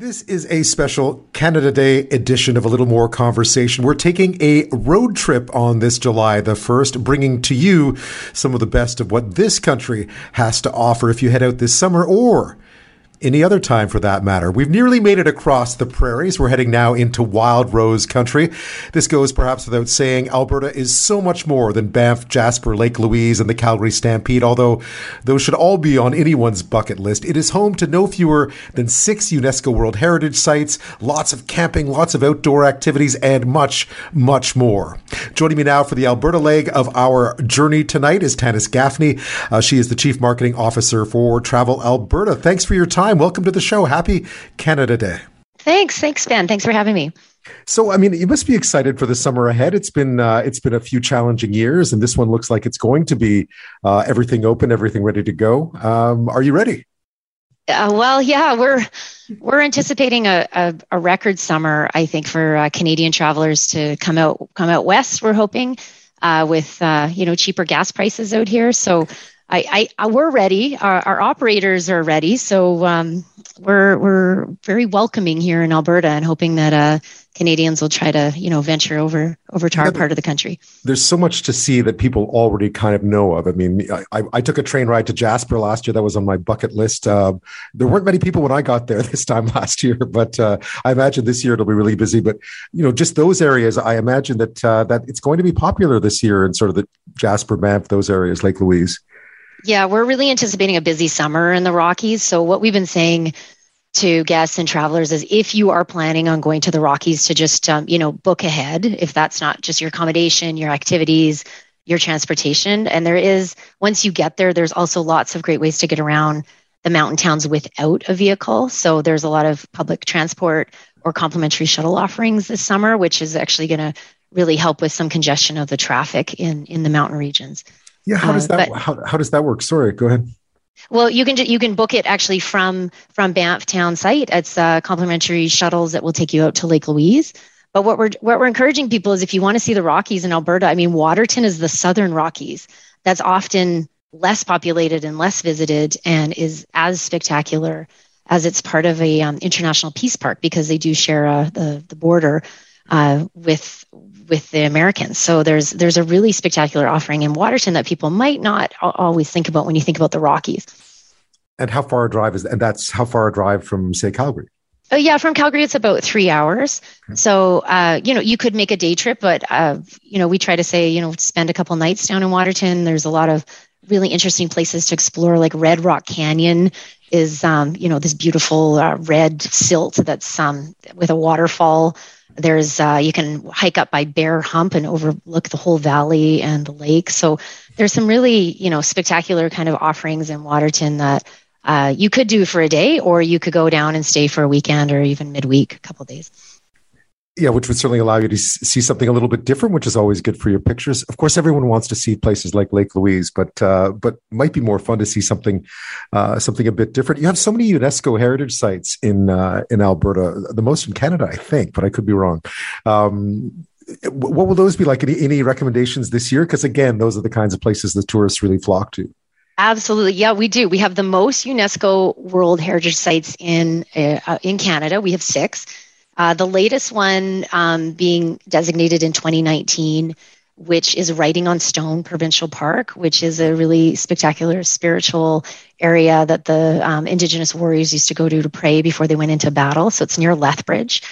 This is a special Canada Day edition of A Little More Conversation. We're taking a road trip on this July the 1st, bringing to you some of the best of what this country has to offer if you head out this summer or any other time for that matter. We've nearly made it across the prairies. We're heading now into wild rose country. This goes perhaps without saying. Alberta is so much more than Banff, Jasper, Lake Louise, and the Calgary Stampede, although those should all be on anyone's bucket list. It is home to no fewer than six UNESCO World Heritage sites, lots of camping, lots of outdoor activities, and much, much more. Joining me now for the Alberta leg of our journey tonight is Tannis Gaffney. Uh, she is the Chief Marketing Officer for Travel Alberta. Thanks for your time time. Welcome to the show. Happy Canada Day. Thanks. Thanks, Ben. Thanks for having me. So, I mean, you must be excited for the summer ahead. It's been uh, it's been a few challenging years, and this one looks like it's going to be uh, everything open, everything ready to go. Um, are you ready? Uh, well, yeah, we're we're anticipating a, a, a record summer. I think for uh, Canadian travelers to come out come out west. We're hoping uh, with uh, you know cheaper gas prices out here. So I, I, we're ready. Our, our, operators are ready. So um, we're we're very welcoming here in Alberta, and hoping that uh, Canadians will try to you know venture over over to our part of the country. There's so much to see that people already kind of know of. I mean, I, I took a train ride to Jasper last year. That was on my bucket list. Uh, there weren't many people when I got there this time last year, but uh, I imagine this year it'll be really busy. But you know, just those areas, I imagine that uh, that it's going to be popular this year in sort of the Jasper, Banff, those areas, Lake Louise. Yeah, we're really anticipating a busy summer in the Rockies. So, what we've been saying to guests and travelers is if you are planning on going to the Rockies to just, um, you know, book ahead, if that's not just your accommodation, your activities, your transportation. And there is, once you get there, there's also lots of great ways to get around the mountain towns without a vehicle. So, there's a lot of public transport or complimentary shuttle offerings this summer, which is actually going to really help with some congestion of the traffic in, in the mountain regions. Yeah, how does uh, that but, how, how does that work? Sorry, go ahead. Well, you can you can book it actually from from Banff town site. It's uh, complimentary shuttles that will take you out to Lake Louise. But what we're what we're encouraging people is if you want to see the Rockies in Alberta, I mean Waterton is the southern Rockies. That's often less populated and less visited, and is as spectacular as it's part of a um, international peace park because they do share uh, the the border uh, with with the Americans. So there's there's a really spectacular offering in Waterton that people might not always think about when you think about the Rockies. And how far a drive is and that's how far a drive from say Calgary? Oh yeah, from Calgary it's about three hours. So uh, you know you could make a day trip, but uh, you know we try to say you know spend a couple nights down in Waterton. There's a lot of really interesting places to explore, like Red Rock Canyon is um, you know this beautiful uh, red silt that's um, with a waterfall there's uh, you can hike up by Bear Hump and overlook the whole valley and the lake. So there's some really you know spectacular kind of offerings in Waterton that uh, you could do for a day, or you could go down and stay for a weekend or even midweek, a couple days yeah, which would certainly allow you to see something a little bit different, which is always good for your pictures. Of course, everyone wants to see places like Lake Louise, but uh, but might be more fun to see something uh, something a bit different. You have so many UNESCO heritage sites in uh, in Alberta, the most in Canada, I think, but I could be wrong. Um, what will those be like? Any, any recommendations this year? Because again, those are the kinds of places the tourists really flock to. Absolutely, yeah, we do. We have the most UNESCO World Heritage sites in uh, in Canada. We have six. Uh, the latest one um, being designated in 2019, which is Writing on Stone Provincial Park, which is a really spectacular spiritual area that the um, Indigenous warriors used to go to to pray before they went into battle. So it's near Lethbridge.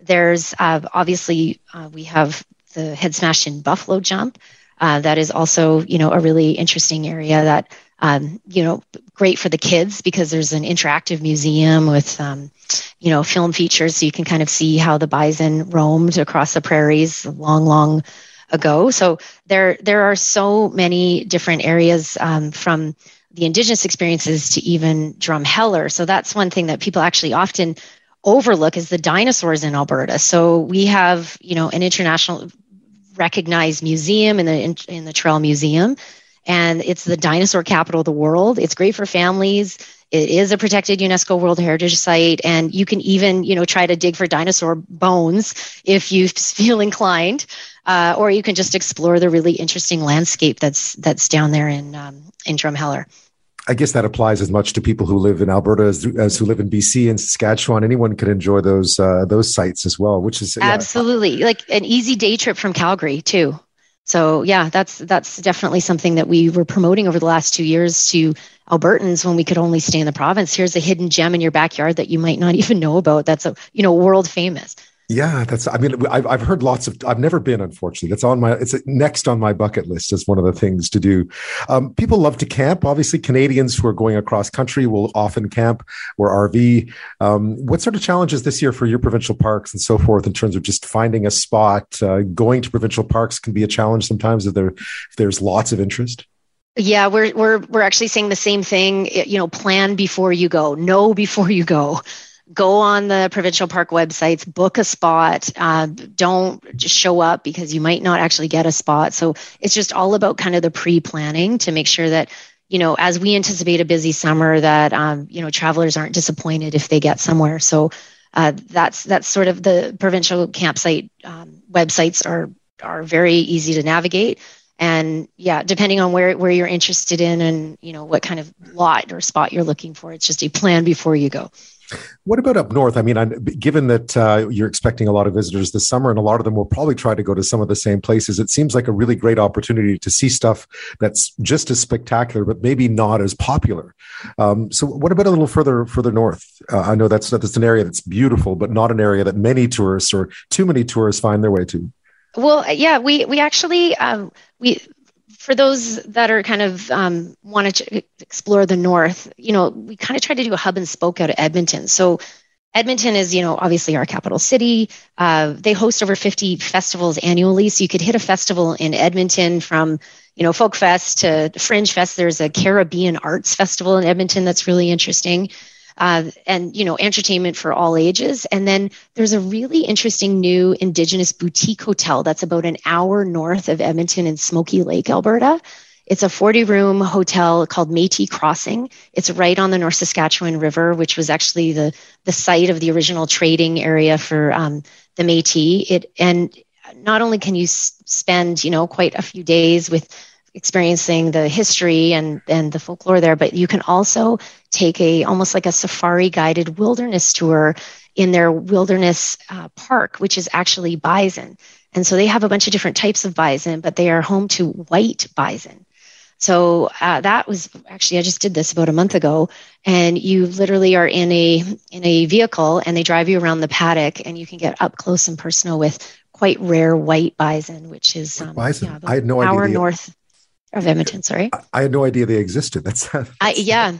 There's uh, obviously, uh, we have the Head Smashed in Buffalo Jump. Uh, that is also, you know, a really interesting area that um, you know, great for the kids because there's an interactive museum with, um, you know, film features so you can kind of see how the bison roamed across the prairies long, long ago. So there, there are so many different areas um, from the indigenous experiences to even Drumheller. So that's one thing that people actually often overlook is the dinosaurs in Alberta. So we have, you know, an international recognized museum in the in, in the Tyrrell Museum and it's the dinosaur capital of the world. It's great for families. It is a protected UNESCO World Heritage Site, and you can even, you know, try to dig for dinosaur bones if you feel inclined, uh, or you can just explore the really interesting landscape that's that's down there in um, in Drumheller. I guess that applies as much to people who live in Alberta as, as who live in BC and Saskatchewan. Anyone can enjoy those uh, those sites as well, which is yeah. absolutely like an easy day trip from Calgary too. So yeah, that's that's definitely something that we were promoting over the last two years to Albertans when we could only stay in the province. Here's a hidden gem in your backyard that you might not even know about. That's a you know world famous. Yeah, that's. I mean, I've, I've heard lots of. I've never been, unfortunately. That's on my. It's next on my bucket list as one of the things to do. Um, people love to camp. Obviously, Canadians who are going across country will often camp or RV. Um, what sort of challenges this year for your provincial parks and so forth in terms of just finding a spot? Uh, going to provincial parks can be a challenge sometimes if there if there's lots of interest. Yeah, we're we're we're actually saying the same thing. You know, plan before you go. Know before you go go on the provincial park websites, book a spot. Uh, don't just show up because you might not actually get a spot. So it's just all about kind of the pre planning to make sure that you know as we anticipate a busy summer that um, you know travelers aren't disappointed if they get somewhere. So uh, that's that's sort of the provincial campsite um, websites are are very easy to navigate and yeah depending on where where you're interested in and you know what kind of lot or spot you're looking for it's just a plan before you go what about up north? I mean, I'm, given that uh, you're expecting a lot of visitors this summer, and a lot of them will probably try to go to some of the same places, it seems like a really great opportunity to see stuff that's just as spectacular, but maybe not as popular. Um, so, what about a little further further north? Uh, I know that's that's an area that's beautiful, but not an area that many tourists or too many tourists find their way to. Well, yeah, we we actually um, we for those that are kind of um, want to explore the north, you know, we kind of try to do a hub and spoke out of Edmonton. So Edmonton is, you know, obviously our capital city. Uh, they host over 50 festivals annually. So you could hit a festival in Edmonton from, you know, Folk Fest to Fringe Fest. There's a Caribbean Arts Festival in Edmonton that's really interesting uh, and you know entertainment for all ages and then there's a really interesting new indigenous boutique hotel that's about an hour north of edmonton in smoky lake alberta it's a 40 room hotel called Métis Crossing. It's right on the North Saskatchewan River, which was actually the, the site of the original trading area for um, the Métis. It and not only can you s- spend you know quite a few days with experiencing the history and, and the folklore there, but you can also take a almost like a safari guided wilderness tour in their wilderness uh, park, which is actually bison. And so they have a bunch of different types of bison, but they are home to white bison. So uh, that was actually I just did this about a month ago, and you literally are in a in a vehicle, and they drive you around the paddock, and you can get up close and personal with quite rare white bison, which is um, bison. Yeah, I had no idea. Hour north of Edmonton. Sorry, I, had no idea they existed. That's, that's I, yeah,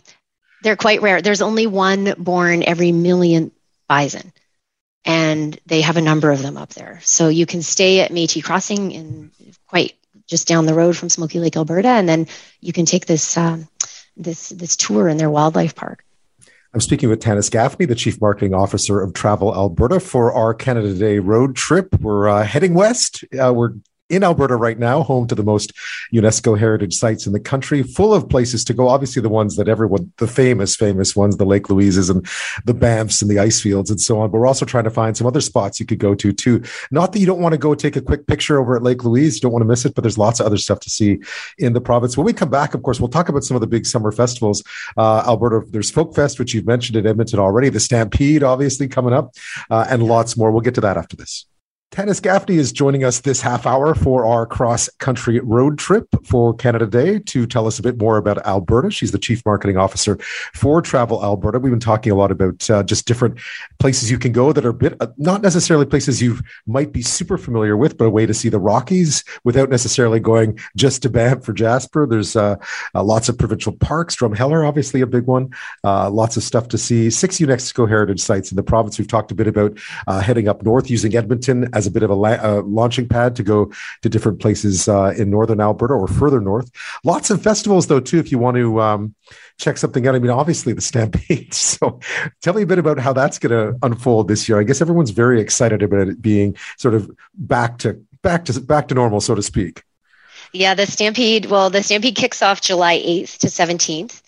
they're quite rare. There's only one born every million bison, and they have a number of them up there. So you can stay at Métis Crossing in quite just down the road from Smoky Lake, Alberta, and then you can take this um, this this tour in their wildlife park. I'm speaking with Tannis Gaffney, the Chief Marketing Officer of Travel Alberta, for our Canada Day road trip. We're uh, heading west. Uh, we're in Alberta right now, home to the most UNESCO heritage sites in the country, full of places to go. Obviously, the ones that everyone, the famous, famous ones, the Lake Louises and the Banffs and the ice fields and so on. But we're also trying to find some other spots you could go to too. Not that you don't want to go take a quick picture over at Lake Louise, you don't want to miss it, but there's lots of other stuff to see in the province. When we come back, of course, we'll talk about some of the big summer festivals. Uh, Alberta, there's Folk Fest, which you've mentioned at Edmonton already, the Stampede, obviously, coming up, uh, and lots more. We'll get to that after this. Tannis Gaffney is joining us this half hour for our cross country road trip for Canada Day to tell us a bit more about Alberta. She's the Chief Marketing Officer for Travel Alberta. We've been talking a lot about uh, just different places you can go that are a bit, uh, not necessarily places you might be super familiar with, but a way to see the Rockies without necessarily going just to Banff for Jasper. There's uh, uh, lots of provincial parks, Drumheller, obviously a big one, uh, lots of stuff to see. Six UNESCO heritage sites in the province. We've talked a bit about uh, heading up north using Edmonton as as a bit of a, la- launching pad to go to different places uh, in northern Alberta or further north. Lots of festivals, though, too, if you want to um, check something out. I mean, obviously the Stampede. So tell me a bit about how that's going to unfold this year. I guess everyone's very excited about it being sort of back to back to back to normal, so to speak. Yeah, the Stampede. Well, the Stampede kicks off July 8th to 17th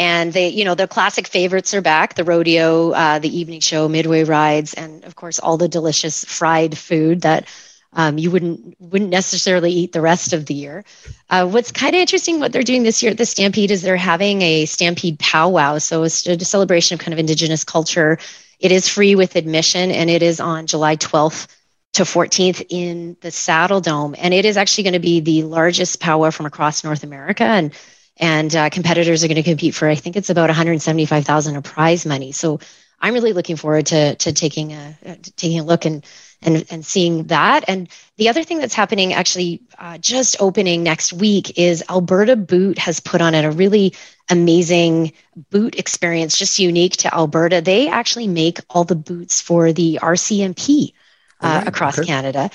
and they you know the classic favorites are back the rodeo uh, the evening show midway rides and of course all the delicious fried food that um, you wouldn't wouldn't necessarily eat the rest of the year. Uh, what's kind of interesting what they're doing this year at the Stampede is they're having a Stampede powwow, so it's a celebration of kind of Indigenous culture. It is free with admission, and it is on July 12th to 14th in the Saddledome, and it is actually going to be the largest powwow from across North America, and and uh, competitors are going to compete for I think it's about 175,000 of prize money. So I'm really looking forward to to taking a to taking a look and and and seeing that. And the other thing that's happening, actually, uh, just opening next week, is Alberta Boot has put on a really amazing boot experience, just unique to Alberta. They actually make all the boots for the RCMP uh, right, across okay. Canada.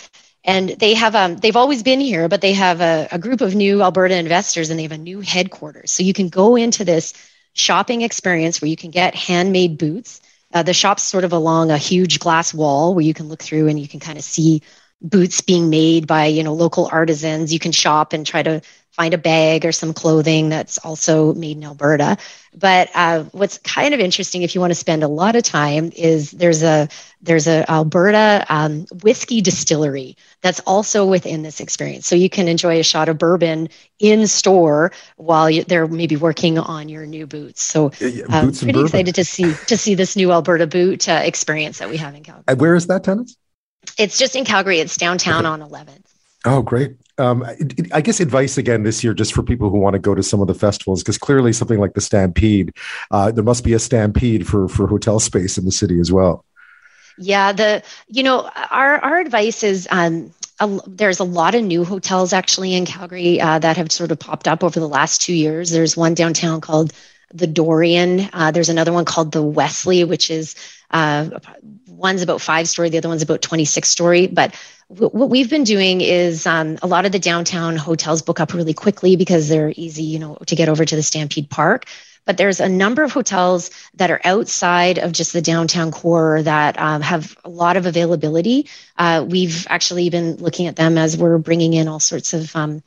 And they have um, they've always been here, but they have a, a group of new Alberta investors, and they have a new headquarters. So you can go into this shopping experience where you can get handmade boots uh, the shop's sort of along a huge glass wall where you can look through and you can kind of see boots being made by you know local artisans. You can shop and try to find a bag or some clothing that's also made in Alberta. But uh, what's kind of interesting, if you want to spend a lot of time, is there's a there's a Alberta um, whiskey distillery that's also within this experience. So you can enjoy a shot of bourbon in store while you, they're maybe working on your new boots. So yeah, um, boots pretty excited to see to see this new Alberta boot uh, experience that we have in Calgary. Where is that, Tannis? It's just in Calgary. It's downtown okay. on 11th. Oh, great. Um, I guess advice again this year, just for people who want to go to some of the festivals, because clearly something like the Stampede, uh, there must be a Stampede for for hotel space in the city as well. Yeah, the you know our our advice is um, a, there's a lot of new hotels actually in Calgary uh, that have sort of popped up over the last two years. There's one downtown called the Dorian. Uh, there's another one called the Wesley, which is uh, one's about five story, the other one's about 26 story. But what we've been doing is um, a lot of the downtown hotels book up really quickly because they're easy, you know, to get over to the Stampede Park. But there's a number of hotels that are outside of just the downtown core that um, have a lot of availability. Uh, we've actually been looking at them as we're bringing in all sorts of, um,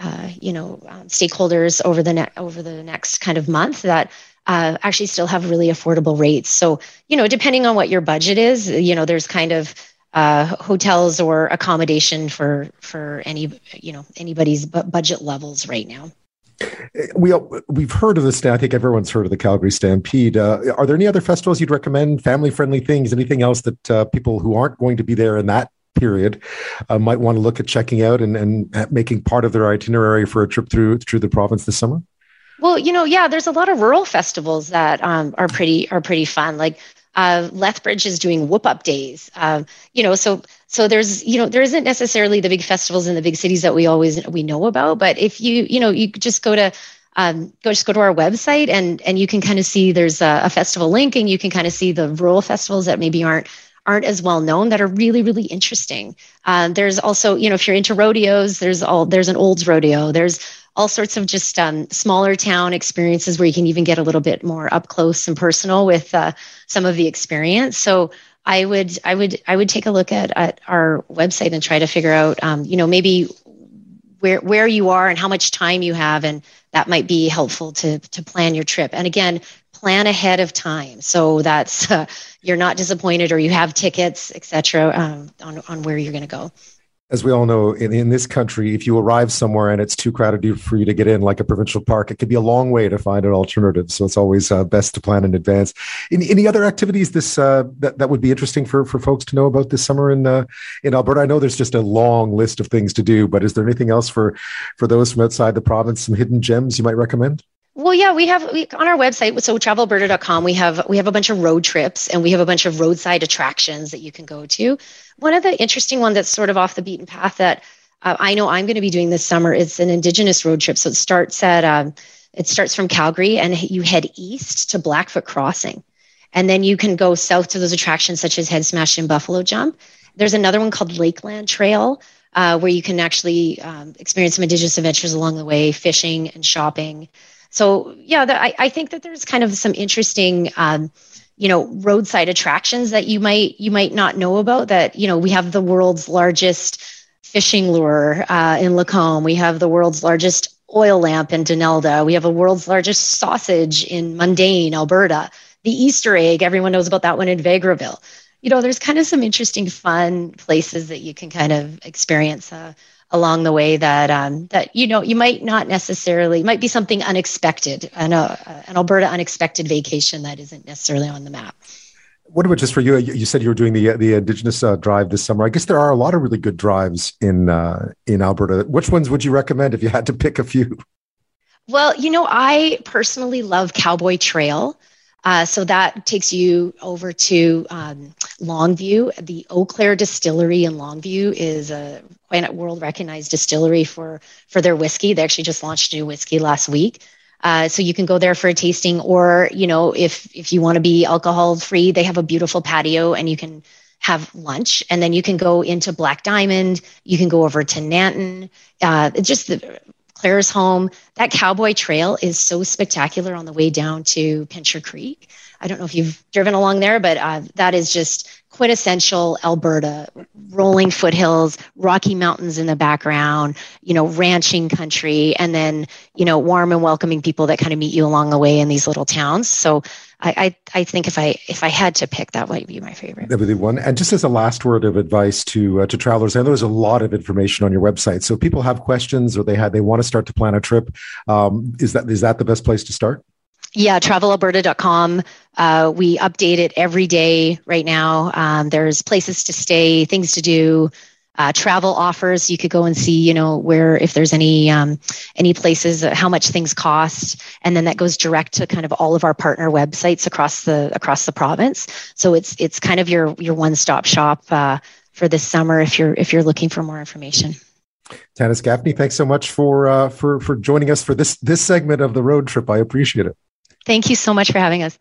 uh, you know, um, stakeholders over the ne- over the next kind of month that uh, actually still have really affordable rates. So, you know, depending on what your budget is, you know, there's kind of uh, hotels or accommodation for for any you know anybody's bu- budget levels right now. We we've heard of this. I think everyone's heard of the Calgary Stampede. Uh, are there any other festivals you'd recommend? Family friendly things? Anything else that uh, people who aren't going to be there in that period uh, might want to look at checking out and, and making part of their itinerary for a trip through through the province this summer? Well, you know, yeah, there's a lot of rural festivals that um, are pretty are pretty fun. Like uh, Lethbridge is doing whoop up days. Uh, you know, so so there's you know there isn't necessarily the big festivals in the big cities that we always we know about, but if you you know you just go to um, go just go to our website and and you can kind of see there's a, a festival link and you can kind of see the rural festivals that maybe aren't aren't as well known that are really really interesting. Uh, there's also you know if you're into rodeos, there's all there's an Olds rodeo. There's all sorts of just um, smaller town experiences where you can even get a little bit more up close and personal with uh, some of the experience. So I would I would I would take a look at, at our website and try to figure out um, you know maybe where where you are and how much time you have and that might be helpful to to plan your trip. And again, plan ahead of time so that's uh, you're not disappointed or you have tickets, etc. Um, on on where you're going to go as we all know, in, in this country, if you arrive somewhere and it's too crowded for you to get in, like a provincial park, it could be a long way to find an alternative. So it's always uh, best to plan in advance. Any, any other activities this uh, that, that would be interesting for, for folks to know about this summer in uh, in Alberta? I know there's just a long list of things to do, but is there anything else for for those from outside the province? Some hidden gems you might recommend? Well, yeah, we have we, on our website, so travelalberta.com, we have we have a bunch of road trips and we have a bunch of roadside attractions that you can go to. One of the interesting ones that's sort of off the beaten path that uh, I know I'm going to be doing this summer is an Indigenous road trip. So it starts at um, it starts from Calgary and you head east to Blackfoot Crossing, and then you can go south to those attractions such as Head Smashed in Buffalo Jump. There's another one called Lakeland Trail. Uh, where you can actually um, experience some indigenous adventures along the way, fishing and shopping. So yeah, the, I, I, think that there's kind of some interesting, um, you know, roadside attractions that you might you might not know about. That you know, we have the world's largest fishing lure uh, in Lacombe. We have the world's largest oil lamp in Donalda. We have a world's largest sausage in Mundare, Alberta. The Easter egg, everyone knows about that one in Vegreville. you know, there's kind of some interesting, fun places that you can kind of experience uh, along the way that um, that you know you might not necessarily might be something unexpected, an, uh, an Alberta unexpected vacation that isn't necessarily on the map. What about just for you? You said you were doing the the Indigenous uh, drive this summer. I guess there are a lot of really good drives in uh, in Alberta. Which ones would you recommend if you had to pick a few? Well, you know, I personally love Cowboy Trail. Uh, so that takes you over to um, Longview. The Eau Claire Distillery in Longview is a quite a world recognized distillery for for their whiskey. They actually just launched new whiskey last week. Uh, so you can go there for a tasting, or you know, if if you want to be alcohol free, they have a beautiful patio, and you can have lunch, and then you can go into Black Diamond. You can go over to Nanton. Uh, just the, Claire's home. That cowboy trail is so spectacular on the way down to Pincher Creek. I don't know if you've driven along there, but uh, that is just quintessential Alberta, rolling foothills, rocky mountains in the background, you know, ranching country, and then, you know, warm and welcoming people that kind of meet you along the way in these little towns. So I, I, I think if I if I had to pick, that might be my favorite. That would be one. And just as a last word of advice to uh, to travelers, I know there's a lot of information on your website. So people have questions or they had they want to start to plan a trip, um, is that is that the best place to start? Yeah, travelalberta.com. Uh, we update it every day right now. Um, there's places to stay, things to do, uh, travel offers. You could go and see, you know, where if there's any um, any places, uh, how much things cost, and then that goes direct to kind of all of our partner websites across the across the province. So it's it's kind of your your one stop shop uh, for this summer if you're if you're looking for more information. Tannis Gaffney, thanks so much for uh, for for joining us for this this segment of the road trip. I appreciate it. Thank you so much for having us.